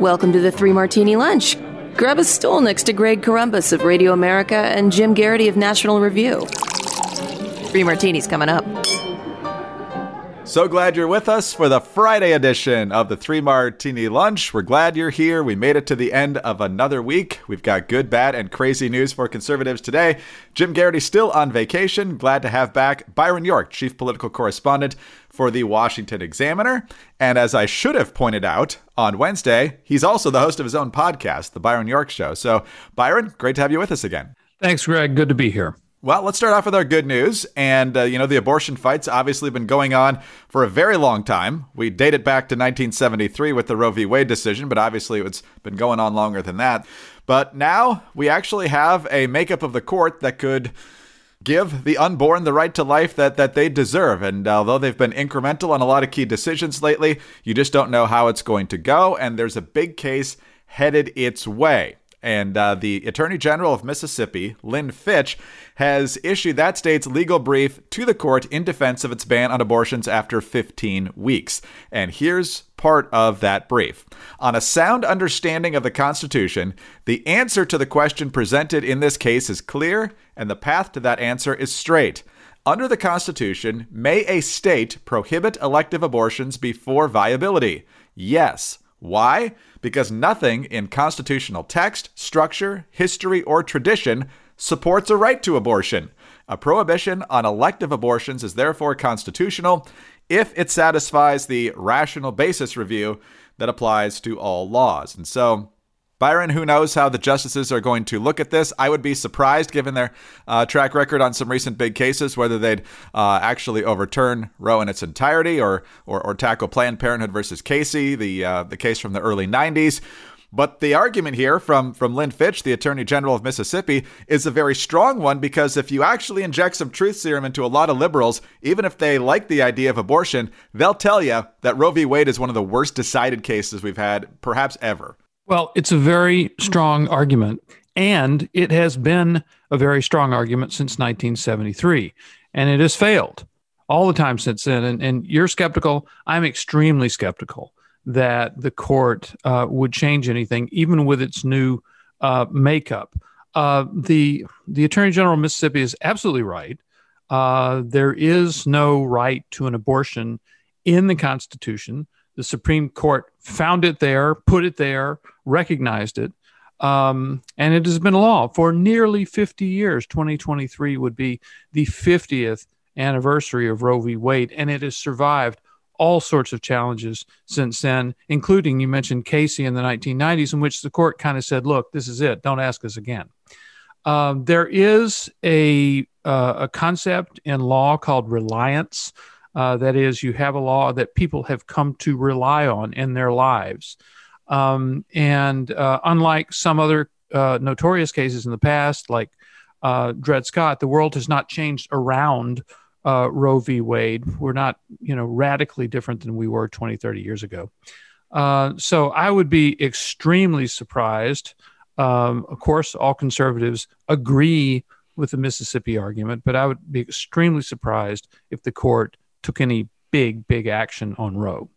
Welcome to the Three Martini Lunch. Grab a stool next to Greg Corombos of Radio America and Jim Geraghty of National Review. Three Martinis coming up. So glad you're with us for the Friday edition of the Three Martini Lunch. We're glad you're here. We made it to the end of another week. We've got good, bad, and crazy news for conservatives today. Jim Geraghty still on vacation. Glad to have back Byron York, chief political correspondent for the Washington Examiner. And as I should have pointed out on Wednesday, he's also the host of his own podcast, The Byron York Show. So, Byron, great to have you with us again. Thanks, Greg. Good to be here. Well, let's start off with our good news. And, uh, you know, the abortion fight's obviously been going on for a very long time. We date it back to 1973 with the Roe v. Wade decision, but obviously it's been going on longer than that. But now we actually have a makeup of the court that could give the unborn the right to life that, that they deserve. And although they've been incremental on a lot of key decisions lately, you just don't know how it's going to go. And there's a big case headed its way. And uh, the Attorney General of Mississippi, Lynn Fitch, has issued that state's legal brief to the court in defense of its ban on abortions after 15 weeks. And here's part of that brief. On a sound understanding of the Constitution, the answer to the question presented in this case is clear, and the path to that answer is straight. Under the Constitution, may a state prohibit elective abortions before viability? Yes. Why? Because nothing in constitutional text, structure, history, or tradition supports a right to abortion. A prohibition on elective abortions is therefore constitutional if it satisfies the rational basis review that applies to all laws. And so, Byron, who knows how the justices are going to look at this? I would be surprised, given their uh, track record on some recent big cases, whether they'd uh, actually overturn Roe in its entirety or, or, or tackle Planned Parenthood versus Casey, the uh, the case from the early '90s. But the argument here from, from Lynn Fitch, the Attorney General of Mississippi, is a very strong one because if you actually inject some truth serum into a lot of liberals, even if they like the idea of abortion, they'll tell you that Roe v. Wade is one of the worst decided cases we've had perhaps ever. Well, it's a very strong argument, and it has been a very strong argument since 1973, and it has failed all the time since then. And, and you're skeptical. I'm extremely skeptical that the court uh, would change anything, even with its new uh, makeup. Uh, the the Attorney General of Mississippi is absolutely right. Uh, there is no right to an abortion in the Constitution. The Supreme Court found it there, put it there, recognized it. Um, and it has been law for nearly 50 years. 2023 would be the 50th anniversary of Roe v. Wade, and it has survived all sorts of challenges since then, including you mentioned Casey in the 1990s, in which the court kind of said, look, this is it, don't ask us again. Um, there is a, uh, a concept in law called reliance uh, that is, you have a law that people have come to rely on in their lives. Um, and uh, unlike some other uh, notorious cases in the past, like uh, Dred Scott, the world has not changed around uh, Roe v. Wade. We're not, you know, radically different than we were 20, 30 years ago. So I would be extremely surprised. Um, of course, all conservatives agree with the Mississippi argument, but I would be extremely surprised if the court took any big, big action on Roe.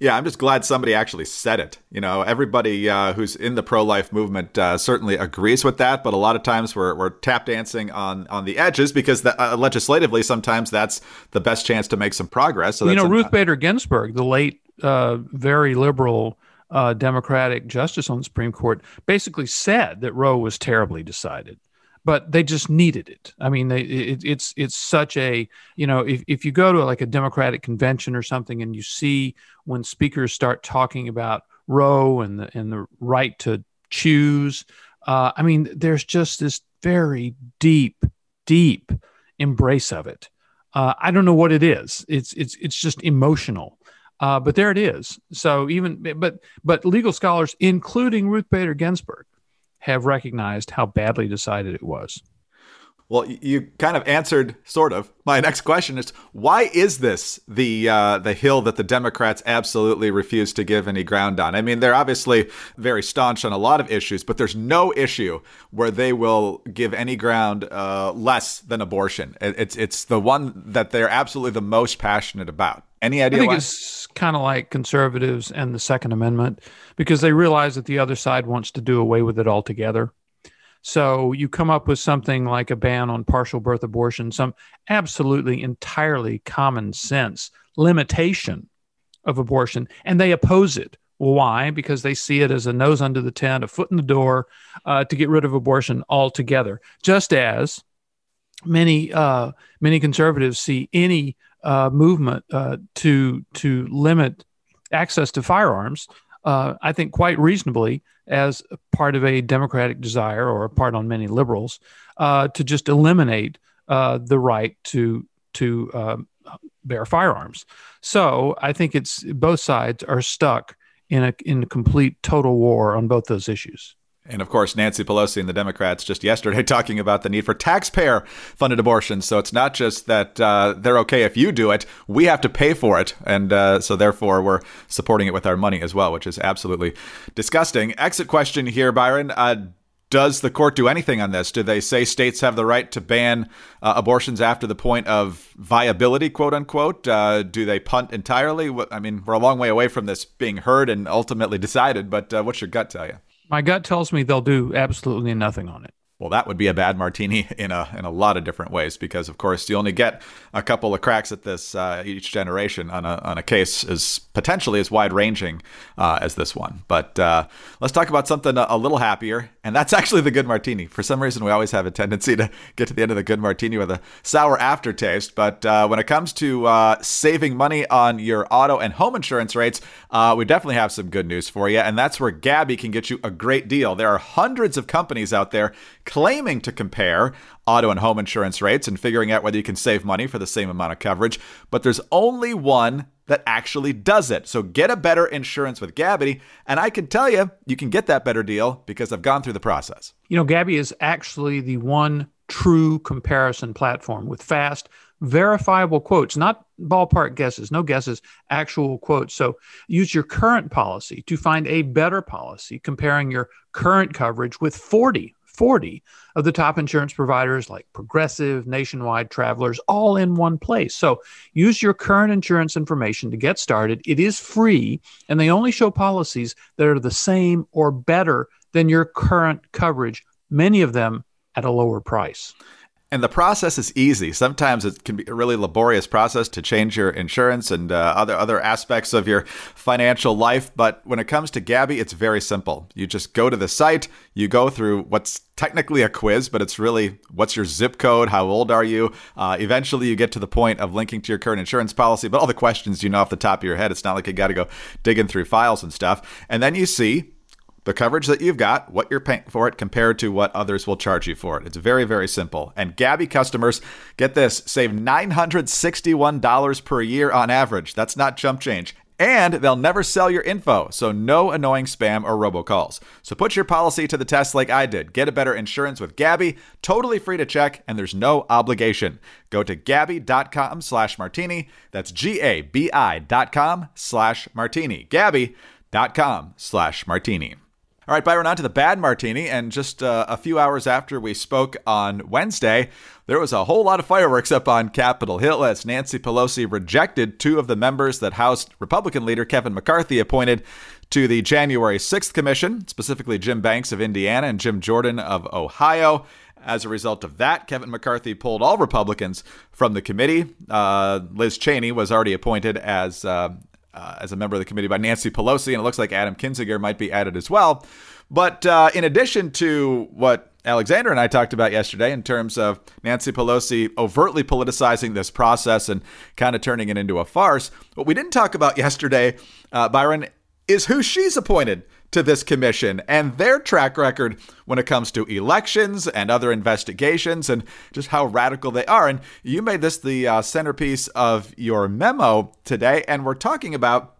Yeah, I'm just glad somebody actually said it. You know, everybody uh, who's in the pro-life movement uh, certainly agrees with that, but a lot of times we're, we're tap dancing on on the edges because the, uh, legislatively sometimes that's the best chance to make some progress. So you know, Ruth Bader Ginsburg, the late uh, very liberal uh, Democratic justice on the Supreme Court, basically said that Roe was terribly decided but they just needed it. I mean, they, it, it's it's such a you know if, if you go to like a Democratic convention or something and you see when speakers start talking about Roe and the and the right to choose, uh, I mean, there's just this very deep, deep embrace of it. Uh, I don't know what it is. It's it's it's just emotional. Uh, but there it is. So even but but legal scholars, including Ruth Bader Ginsburg, have recognized how badly decided it was. Well, you kind of answered sort of. My next question is why is this the uh, the hill that the Democrats absolutely refuse to give any ground on? I mean, they're obviously very staunch on a lot of issues, but there's no issue where they will give any ground uh, less than abortion. It's it's the one that they're absolutely the most passionate about. Any idea? I think why? it's kind of like conservatives and the Second Amendment because they realize that the other side wants to do away with it altogether. So you come up with something like a ban on partial birth abortion, some absolutely entirely common sense limitation of abortion, and they oppose it. Why? Because they see it as a nose under the tent, a foot in the door uh, to get rid of abortion altogether. Just as many uh, many conservatives see any uh, movement uh, to to limit access to firearms, uh, I think quite reasonably as part of a democratic desire or a part on many liberals uh, to just eliminate uh, the right to to um, bear firearms. So I think it's both sides are stuck in a in a complete total war on both those issues. And of course, Nancy Pelosi and the Democrats just yesterday talking about the need for taxpayer funded abortions. So it's not just that uh, they're okay if you do it, we have to pay for it. And uh, so therefore, we're supporting it with our money as well, which is absolutely disgusting. Exit question here, Byron. Uh, does the court do anything on this? Do they say states have the right to ban uh, abortions after the point of viability, quote unquote? Uh, do they punt entirely? I mean, we're a long way away from this being heard and ultimately decided, but uh, what's your gut tell you? My gut tells me they'll do absolutely nothing on it. Well, that would be a bad martini in a in a lot of different ways because, of course, you only get a couple of cracks at this uh, each generation on a on a case as potentially as wide ranging uh, as this one. But uh, let's talk about something a, a, little happier, and that's actually the good martini. For some reason, we always have a tendency to get to the end of the good martini with a sour aftertaste. But uh, when it comes to uh, saving money on your auto and home insurance rates, uh, we definitely have some good news for you, and that's where Gabi can get you a great deal. There are hundreds of companies out there claiming to compare auto and home insurance rates and figuring out whether you can save money for the same amount of coverage, but there's only one that actually does it. So get a better insurance with Gabi, and I can tell you, you can get that better deal because I've gone through the process. You know, Gabi is actually the one true comparison platform with fast, verifiable quotes, not ballpark guesses, no guesses, actual quotes. So use your current policy to find a better policy comparing your current coverage with 40 40 of the top insurance providers like Progressive, Nationwide, Travelers, all in one place. So use your current insurance information to get started. It is free, and they only show policies that are the same or better than your current coverage, many of them at a lower price. And the process is easy. Sometimes it can be a really laborious process to change your insurance and uh, other other aspects of your financial life. But when it comes to Gabi, it's very simple. You just go to the site, you go through what's technically a quiz, but it's really what's your zip code, how old are you. Uh, eventually, you get to the point of linking to your current insurance policy. But all the questions you know off the top of your head, it's not like you got to go digging through files and stuff. And then you see the coverage that you've got, what you're paying for it compared to what others will charge you for it. It's very, very simple. And Gabi customers, get this, save $961 per year on average. That's not chump change. And they'll never sell your info, so no annoying spam or robocalls. So put your policy to the test like I did. Get a better insurance with Gabi, totally free to check, and there's no obligation. Go to Gabi.com slash martini. That's G-A-B-I dot com slash martini. Gabi.com slash martini. All right, Byron, on to the bad martini. And just uh, a few hours after we spoke on Wednesday, there was a whole lot of fireworks up on Capitol Hill as Nancy Pelosi rejected two of the members that House Republican leader Kevin McCarthy appointed to the January 6th Commission, specifically Jim Banks of Indiana and Jim Jordan of Ohio. As a result of that, Kevin McCarthy pulled all Republicans from the committee. Uh, Liz Cheney was already appointed as uh, uh, as a member of the committee by Nancy Pelosi, and it looks like Adam Kinzinger might be added as well. But uh, in addition to what Alexander and I talked about yesterday in terms of Nancy Pelosi overtly politicizing this process and kind of turning it into a farce, what we didn't talk about yesterday, uh, Byron, is who she's appointed to this commission and their track record when it comes to elections and other investigations and just how radical they are. And you made this the uh, centerpiece of your memo today, and we're talking about.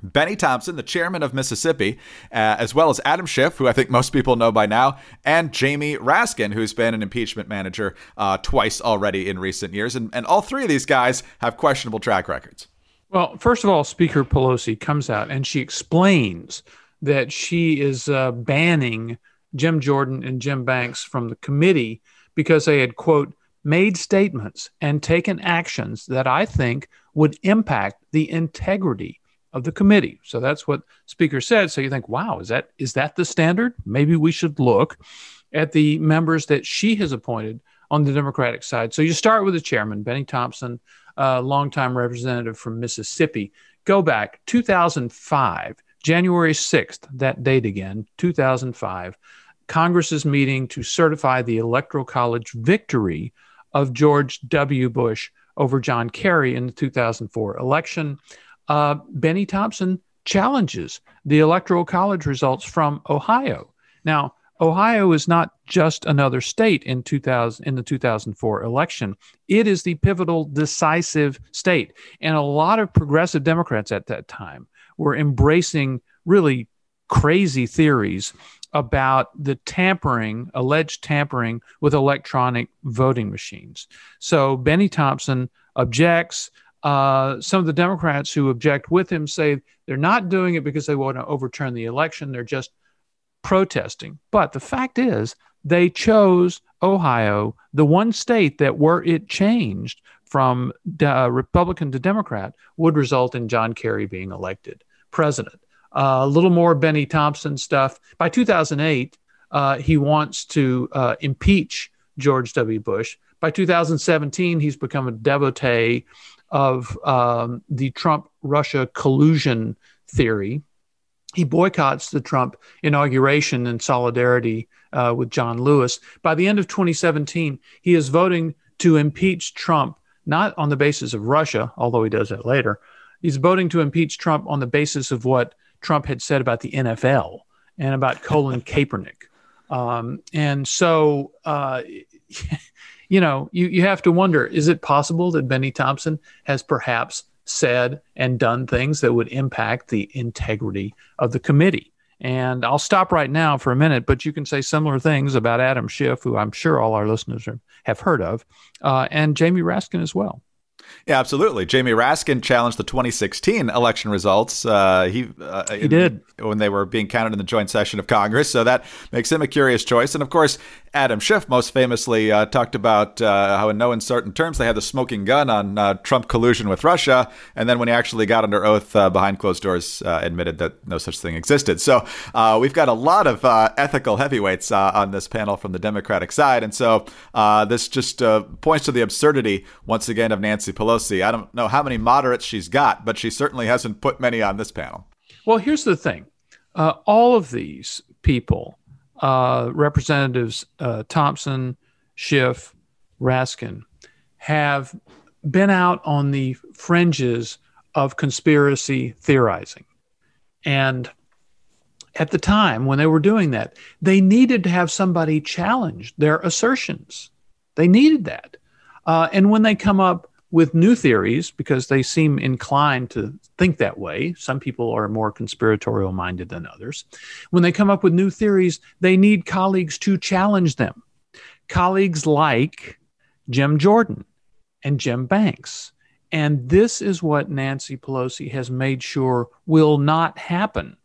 Bennie Thompson, the chairman of Mississippi, uh, as well as Adam Schiff, who I think most people know by now, and Jamie Raskin, who's been an impeachment manager uh, twice already in recent years. And, and all three of these guys have questionable track records. Well, first of all, Speaker Pelosi comes out and she explains that she is uh, banning Jim Jordan and Jim Banks from the committee because they had, quote, made statements and taken actions that I think would impact the integrity of the committee. So that's what Speaker said. So you think, wow, is that is that the standard? Maybe we should look at the members that she has appointed on the Democratic side. So you start with the chairman, Bennie Thompson, a longtime representative from Mississippi. Go back 2005, January 6th, that date again, 2005. Congress is meeting to certify the Electoral College victory of George W. Bush over John Kerry in the 2004 election. Uh, Bennie Thompson challenges the Electoral College results from Ohio. Now, Ohio is not just another state in 2000 in the 2004 election. It is the pivotal decisive state. And a lot of progressive Democrats at that time were embracing really crazy theories about the tampering, alleged tampering with electronic voting machines. So Bennie Thompson objects. Uh, some of the Democrats who object with him say they're not doing it because they want to overturn the election. They're just protesting. But the fact is, they chose Ohio, the one state that were it changed from uh, Republican to Democrat would result in John Kerry being elected president. Uh, a little more Bennie Thompson stuff. By 2008, uh, he wants to uh, impeach George W. Bush. By 2017, he's become a devotee of um, the Trump Russia collusion theory he boycotts the Trump inauguration in solidarity uh, with John Lewis. By the end of 2017, he is voting to impeach Trump, not on the basis of Russia, although he does that later. He's voting to impeach Trump on the basis of what Trump had said about the NFL and about Colin Kaepernick. Um, and so, uh, you know, you, you have to wonder is it possible that Bennie Thompson has perhaps said and done things that would impact the integrity of the committee. And I'll stop right now for a minute, but you can say similar things about Adam Schiff, who I'm sure all our listeners have heard of, uh, and Jamie Raskin as well. Yeah, absolutely. Jamie Raskin challenged the 2016 election results. Uh, he uh, he did when they were being counted in the joint session of Congress. So that makes him a curious choice. And of course, Adam Schiff most famously uh, talked about uh, how, in no uncertain terms, they had the smoking gun on uh, Trump collusion with Russia. And then when he actually got under oath uh, behind closed doors, admitted that no such thing existed. So we've got a lot of ethical heavyweights on this panel from the Democratic side. And so this just points to the absurdity once again of Nancy Pelosi. I don't know how many moderates she's got, but she certainly hasn't put many on this panel. Well, here's the thing uh, all of these people, uh, Representatives uh, Thompson, Schiff, Raskin, have been out on the fringes of conspiracy theorizing. And at the time when they were doing that, they needed to have somebody challenge their assertions. They needed that. Uh, and when they come up with new theories, because they seem inclined to think that way, some people are more conspiratorial minded than others. When they come up with new theories, they need colleagues to challenge them. Colleagues like Jim Jordan and Jim Banks. And this is what Nancy Pelosi has made sure will not happen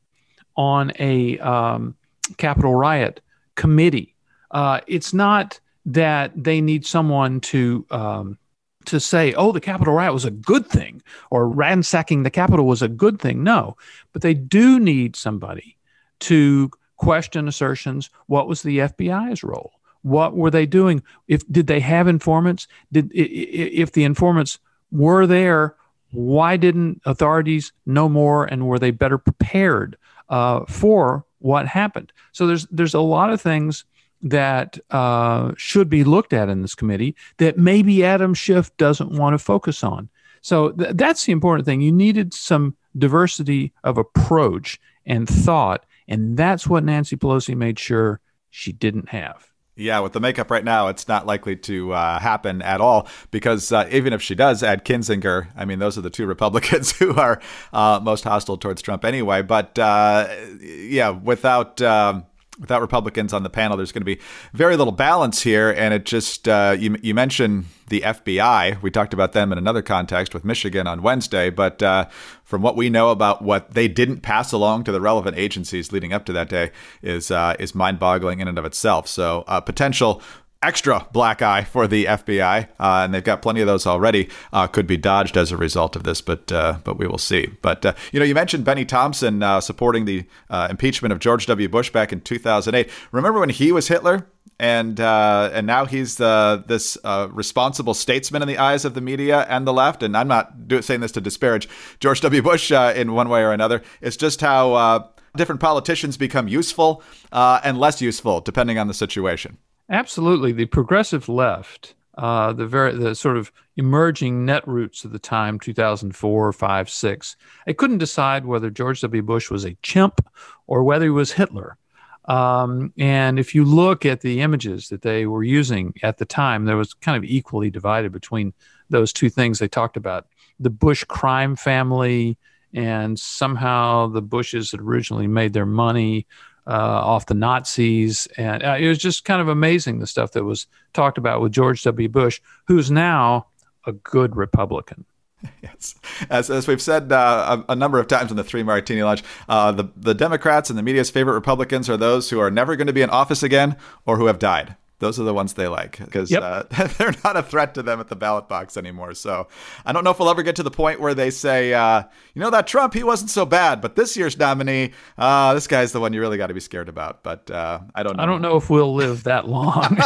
on a um, Capitol riot committee. Uh, it's not that they need someone to um, to say, "Oh, the Capitol riot was a good thing," or ransacking the Capitol was a good thing. No, but they do need somebody to question assertions. What was the FBI's role? What were they doing? If did they have informants? Did if the informants were there? Why didn't authorities know more, and were they better prepared uh, for what happened? So there's there's a lot of things that uh, should be looked at in this committee that maybe Adam Schiff doesn't want to focus on. So th- that's the important thing. You needed some diversity of approach and thought, and that's what Nancy Pelosi made sure she didn't have. Yeah, with the makeup right now, it's not likely to uh, happen at all because uh, even if she does add Kinzinger, I mean, those are the two Republicans who are uh, most hostile towards Trump anyway. But uh, yeah, without. Um, without Republicans on the panel, there's going to be very little balance here. And it just, uh, you, you mentioned the FBI. We talked about them in another context with Michigan on Wednesday. But uh, from what we know about what they didn't pass along to the relevant agencies leading up to that day is, uh, is mind boggling in and of itself. So, uh, potential extra black eye for the FBI, uh, and they've got plenty of those already. Uh, could be dodged as a result of this, but uh, but we will see. But uh, you know, you mentioned Bennie Thompson uh, supporting the uh, impeachment of George W. Bush back in 2008. Remember when he was Hitler? And and now he's this responsible statesman in the eyes of the media and the left. And I'm not do- saying this to disparage George W. Bush in one way or another. It's just how different politicians become useful and less useful depending on the situation. Absolutely, the progressive left, uh, the very the sort of emerging netroots of the time, 2004, 5, 6. They couldn't decide whether George W. Bush was a chimp or whether he was Hitler. Um, and if you look at the images that they were using at the time, there was kind of equally divided between those two things they talked about the Bush crime family, and somehow the Bushes had originally made their money uh, off the Nazis. And uh, it was just kind of amazing the stuff that was talked about with George W. Bush, who's now a good Republican. Yes, as, as we've said uh, a, a, number of times in the Three Martini Lunch, the the Democrats and the media's favorite Republicans are those who are never going to be in office again or who have died. Those are the ones they like because yep. uh, they're not a threat to them at the ballot box anymore. So I don't know if we'll ever get to the point where they say, uh, you know, that Trump, he wasn't so bad, but this year's nominee, uh, this guy's the one you really got to be scared about. But uh, I don't know. I don't know if we'll live that long.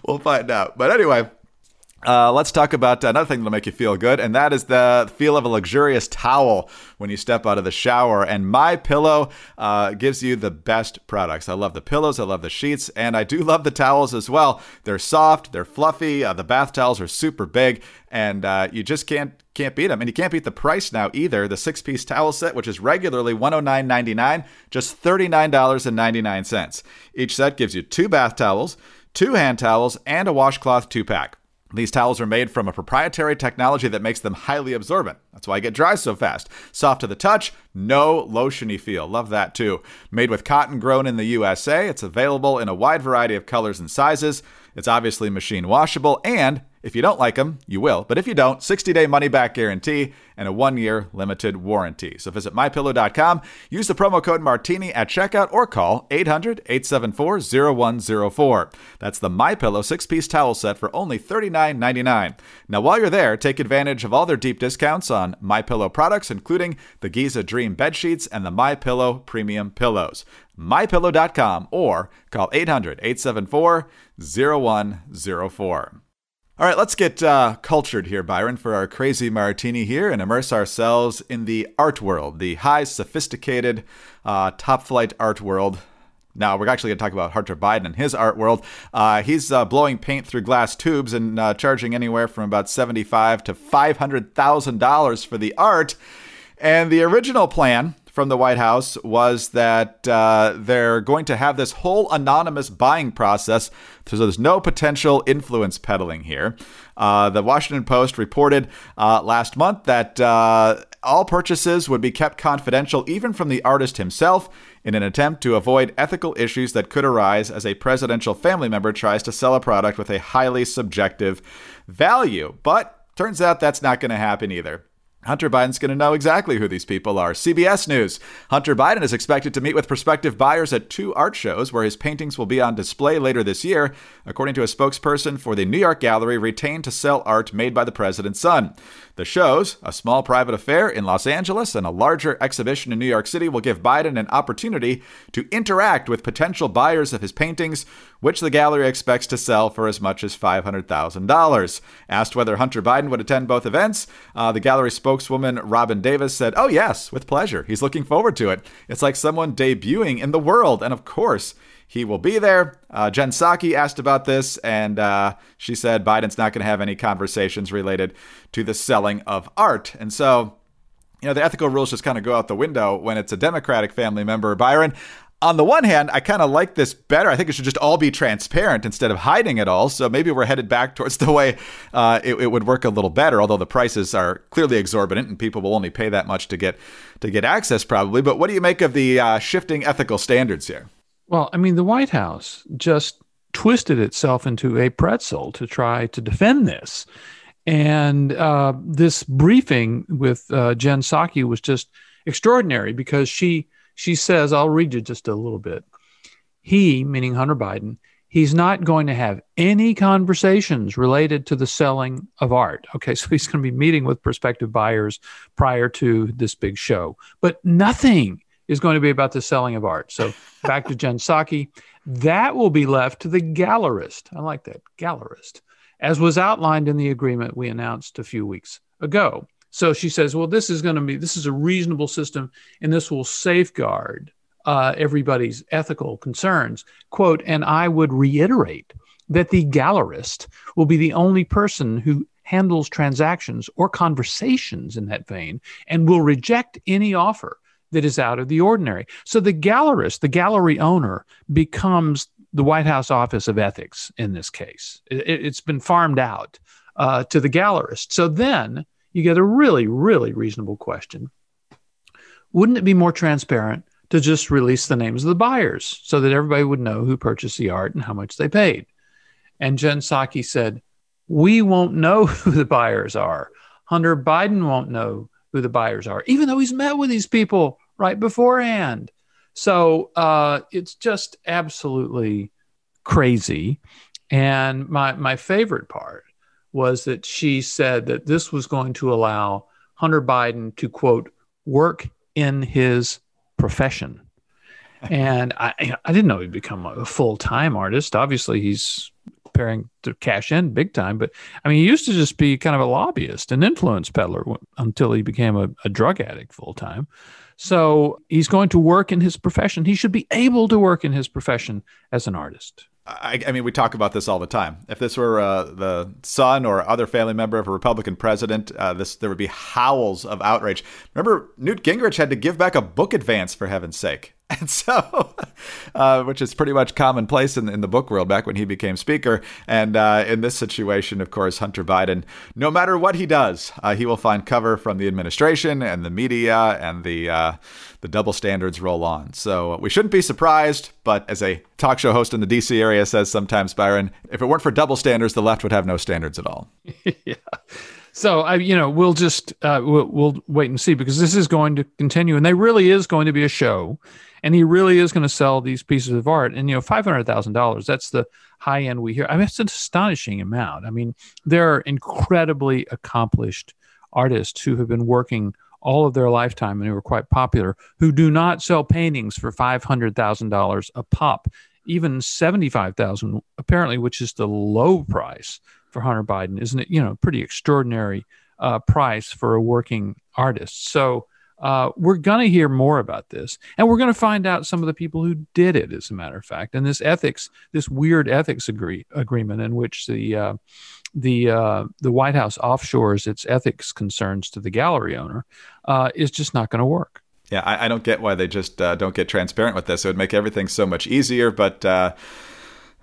we'll find out. But anyway, uh, let's talk about another thing that'll make you feel good, and that is the feel of a luxurious towel when you step out of the shower. And My Pillow uh, gives you the best products. I love the pillows, I love the sheets, and I do love the towels as well. They're soft, they're fluffy. Uh, the bath towels are super big, and uh, you just can't can't beat them. And you can't beat the price now either. The six piece towel set, which is regularly $109.99, just $39.99. Each set gives you two bath towels, two hand towels, and a washcloth two pack. These towels are made from a proprietary technology that makes them highly absorbent. That's why I get dry so fast. Soft to the touch, no lotiony feel. Love that too. Made with cotton grown in the USA, it's available in a wide variety of colors and sizes. It's obviously machine washable and if you don't like them, you will. But if you don't, 60 day money back guarantee and a one year limited warranty. So visit mypillow.com, use the promo code Martini at checkout, or call 800 874 0104. That's the MyPillow six piece towel set for only $39.99. Now, while you're there, take advantage of all their deep discounts on MyPillow products, including the Giza Dream bed sheets and the MyPillow premium pillows. MyPillow.com or call 800 874 0104. All right, let's get uh, cultured here, Byron, for our crazy martini here and immerse ourselves in the art world, the high, sophisticated, uh, top flight art world. Now, we're actually going to talk about Hunter Biden and his art world. Uh, he's uh, blowing paint through glass tubes and uh, charging anywhere from about seventy-five to five hundred thousand dollars for the art. And the original plan from the White House was that uh, they're going to have this whole anonymous buying process, so there's no potential influence peddling here. Uh, the Washington Post reported uh, last month that uh, all purchases would be kept confidential, even from the artist himself, in an attempt to avoid ethical issues that could arise as a presidential family member tries to sell a product with a highly subjective value. But turns out that's not going to happen either. Hunter Biden's going to know exactly who these people are. CBS News. Hunter Biden is expected to meet with prospective buyers at two art shows where his paintings will be on display later this year, according to a spokesperson for the New York gallery retained to sell art made by the president's son. The shows, a small private affair in Los Angeles and a larger exhibition in New York City, will give Biden an opportunity to interact with potential buyers of his paintings, which the gallery expects to sell for as much as $500,000. Asked whether Hunter Biden would attend both events, uh, the gallery spokeswoman Robin Davis said, Oh, yes, with pleasure. He's looking forward to it. It's like someone debuting in the world. And of course, he will be there. Uh, Jen Psaki asked about this, and uh, she said Biden's not going to have any conversations related to the selling of art. And so, you know, the ethical rules just kind of go out the window when it's a Democratic family member. Byron, on the one hand, I kind of like this better. I think it should just all be transparent instead of hiding it all. So maybe we're headed back towards the way uh, it, it, would work a little better. Although the prices are clearly exorbitant, and people will only pay that much to get to get access, probably. But what do you make of the uh, shifting ethical standards here? Well, I mean, the White House just twisted itself into a pretzel to try to defend this. And uh, this briefing with uh, Jen Psaki was just extraordinary because she she says, I'll read you just a little bit. He, meaning Hunter Biden, he's not going to have any conversations related to the selling of art. Okay, so he's going to be meeting with prospective buyers prior to this big show, but nothing is going to be about the selling of art. So back to Jen Psaki, that will be left to the gallerist. I like that, gallerist, as was outlined in the agreement we announced a few weeks ago. So she says, well, this is going to be, this is a reasonable system and this will safeguard uh, everybody's ethical concerns. Quote, and I would reiterate that the gallerist will be the only person who handles transactions or conversations in that vein and will reject any offer that is out of the ordinary. So the gallerist, the gallery owner, becomes the White House Office of Ethics in this case. It, has been farmed out uh, to the gallerist. So then you get a really, really reasonable question. Wouldn't it be more transparent to just release the names of the buyers so that everybody would know who purchased the art and how much they paid. And Jen Psaki said, We won't know who the buyers are. Hunter Biden won't know who the buyers are, even though he's met with these people right beforehand. So uh, it's just absolutely crazy. And my, my favorite part was that she said that this was going to allow Hunter Biden to, quote, work in his profession. and I, I didn't know he'd become a full time artist. Obviously, he's preparing to cash in big time. But I mean, he used to just be kind of a lobbyist, an influence peddler until he became a, a drug addict full time. So he's going to work in his profession. He should be able to work in his profession as an artist. I, I, mean, we talk about this all the time. If this were uh, the son or other family member of a Republican president, uh, this there would be howls of outrage. Remember, Newt Gingrich had to give back a book advance for heaven's sake. And so, uh, which is pretty much commonplace in, in the book world back when he became speaker. And uh, in this situation, of course, Hunter Biden, no matter what he does, uh, he will find cover from the administration and the media and the uh, the double standards roll on. So we shouldn't be surprised. But as a talk show host in the D.C. area says sometimes, Byron, if it weren't for double standards, the left would have no standards at all. yeah. So I, you know, we'll just uh, we'll, we'll wait and see because this is going to continue, and there really is going to be a show and he really is going to sell these pieces of art. And you know, five hundred thousand dollars—that's the high end we hear. I mean, it's an astonishing amount. I mean, there are incredibly accomplished artists who have been working all of their lifetime and who are quite popular who do not sell paintings for five hundred thousand dollars a pop, even seventy-five thousand apparently, which is the low price for Hunter Biden, isn't it? You know, pretty extraordinary uh, price for a working artist. So uh, we're going to hear more about this, and we're going to find out some of the people who did it, as a matter of fact. And this ethics, this weird ethics agree, agreement in which the uh, the uh, the White House offshores its ethics concerns to the gallery owner, uh, is just not going to work. Yeah, I, I, don't get why they just uh, don't get transparent with this. It would make everything so much easier, but uh,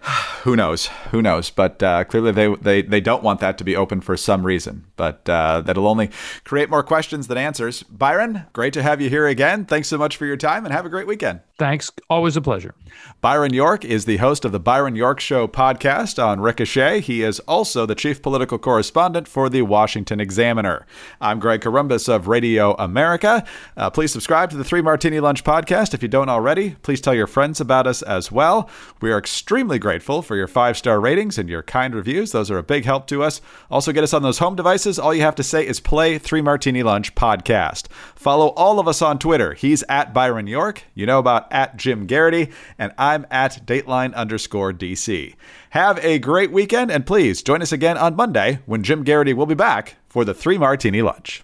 who knows? Who knows? But uh, clearly, they, they they don't want that to be open for some reason. But uh, that'll only create more questions than answers. Byron, great to have you here again. Thanks so much for your time, and have a great weekend. Thanks. Always a pleasure. Byron York is the host of the Byron York Show podcast on Ricochet. He is also the chief political correspondent for the Washington Examiner. I'm Greg Corombos of Radio America. Uh, please subscribe to the Three Martini Lunch podcast if you don't already. Please tell your friends about us as well. We are extremely grateful for your five star ratings and your kind reviews. Those are a big help to us. Also, get us on those home devices. All you have to say is play Three Martini Lunch podcast. Follow all of us on Twitter. He's at Byron York. You know about at Jim Geraghty. and I'm at Dateline underscore DC. Have a great weekend, and please join us again on Monday when Jim Geraghty will be back for the Three Martini Lunch.